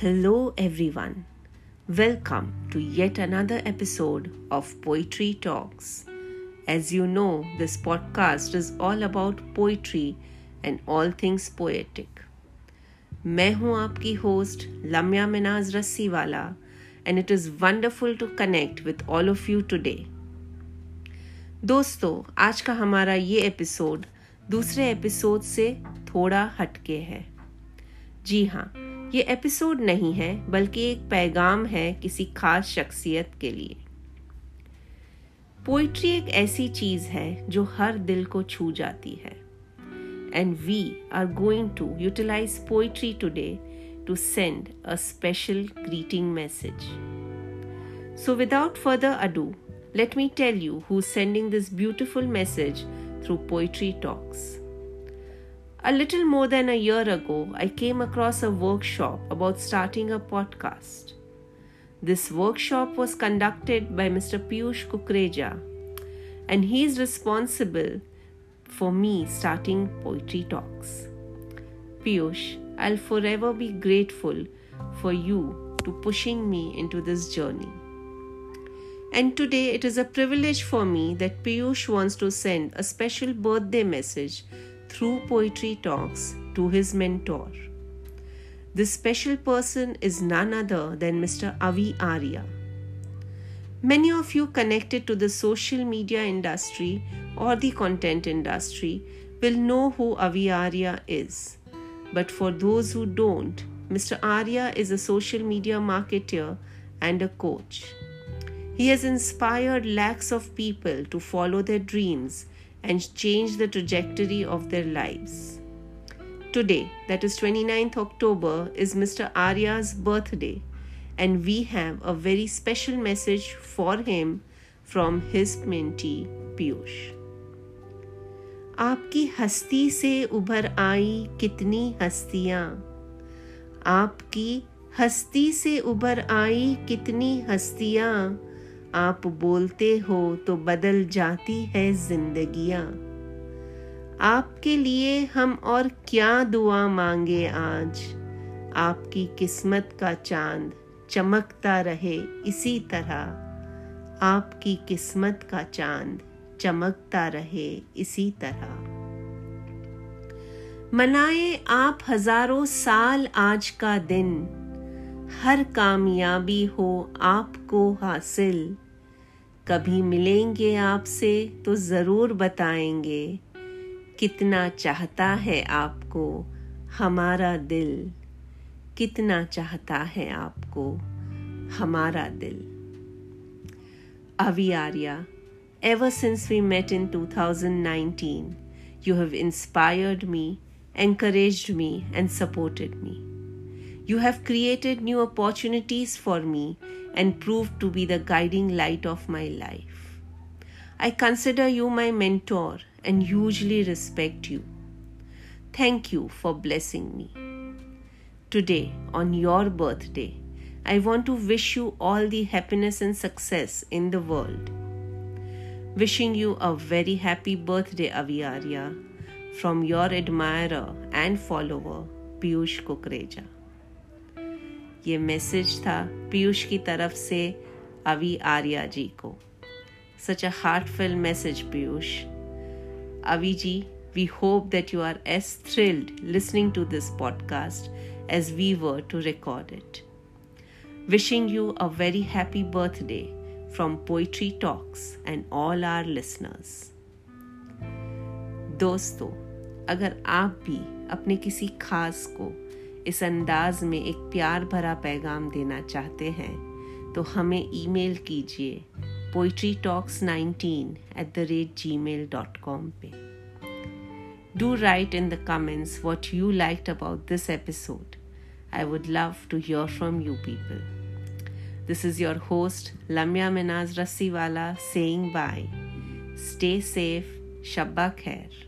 Hello, everyone. Welcome to yet another episode of Poetry Talks. As you know, this podcast is all about poetry and all things poetic. मैं हूँ आपकी host Lamya Minaj Rassiwala and it is wonderful to connect with all of you today दोस्तों आज का हमारा ये episode दूसरे episode से थोड़ा हटके है जी हाँ ये एपिसोड नहीं है, बल्कि एक पैगाम है किसी खास शख्सियत के लिए। पोइट्री एक ऐसी चीज़ है जो हर दिल को छू जाती है। And we are going to utilize poetry today to send a special greeting message so without further ado let me tell you who's sending this beautiful message through Poetry Talks. A little more than a year ago, I came across a workshop about starting a podcast. This workshop was conducted by Mr. Piyush Kukreja, and he is responsible for me starting Poetry Talks. Piyush, I'll forever be grateful for you to pushing me into this journey. And today it is a privilege for me that Piyush wants to send a special birthday message through Poetry Talks to his mentor. This special person is none other than Mr. Avi Arya. Many of you connected to the social media industry or the content industry will know who Avi Arya is. But for those who don't, Mr. Arya is a social media marketer and a coach. He has inspired lakhs of people to follow their dreams and change the trajectory of their lives. Today, that is 29th October, is Mr. Arya's birthday, and we have a very special message for him from his mentee Piyush. आपकी हस्ती से उभर आई कितनी हस्तियाँ आपकी हस्ती से उभर आई कितनी हस्तियाँ आप बोलते हो तो बदल जाती है जिंदगियाँ। आपके लिए हम और क्या दुआ मांगे आज? आपकी किस्मत का चाँद चमकता रहे इसी तरह। आपकी किस्मत का चाँद चमकता रहे इसी तरह। मनाए आप हज़ारों साल आज का दिन। हर कामयाबी हो आपको हासिल। कभी मिलेंगे आपसे तो ज़रूर बताएँगे। कितना चाहता है आपको हमारा दिल। कितना चाहता है आपको हमारा दिल। Avi Arya ever since we met in 2019, you have inspired me, encouraged me, and supported me. You have created new opportunities for me and proved to be the guiding light of my life. I consider you my mentor and hugely respect you. Thank you for blessing me. Today, on your birthday, I want to wish you all the happiness and success in the world. Wishing you a very happy birthday, Aviarya, from your admirer and follower, Piyush Kukreja. ये message था पीयूष की तरफ़ से अवि आर्या जी को। Such a heartfelt message Piyush. Avi ji we hope that you are as thrilled listening to this podcast as we were to record it wishing you a very happy birthday from poetry talks and all our listeners दोस्तों, अगर आप भी अपने किसी खास को इस अंदाज में एक प्यार भरा पैगाम देना चाहते हैं तो हमें ईमेल कीजिए poetry talks nineteen at the rate Gmail dot com पे। Do write in the comments what you like about this episode I would love to hear from you people this is your host Lamya Minaj Rassiwala saying bye stay safe शब्बा खैर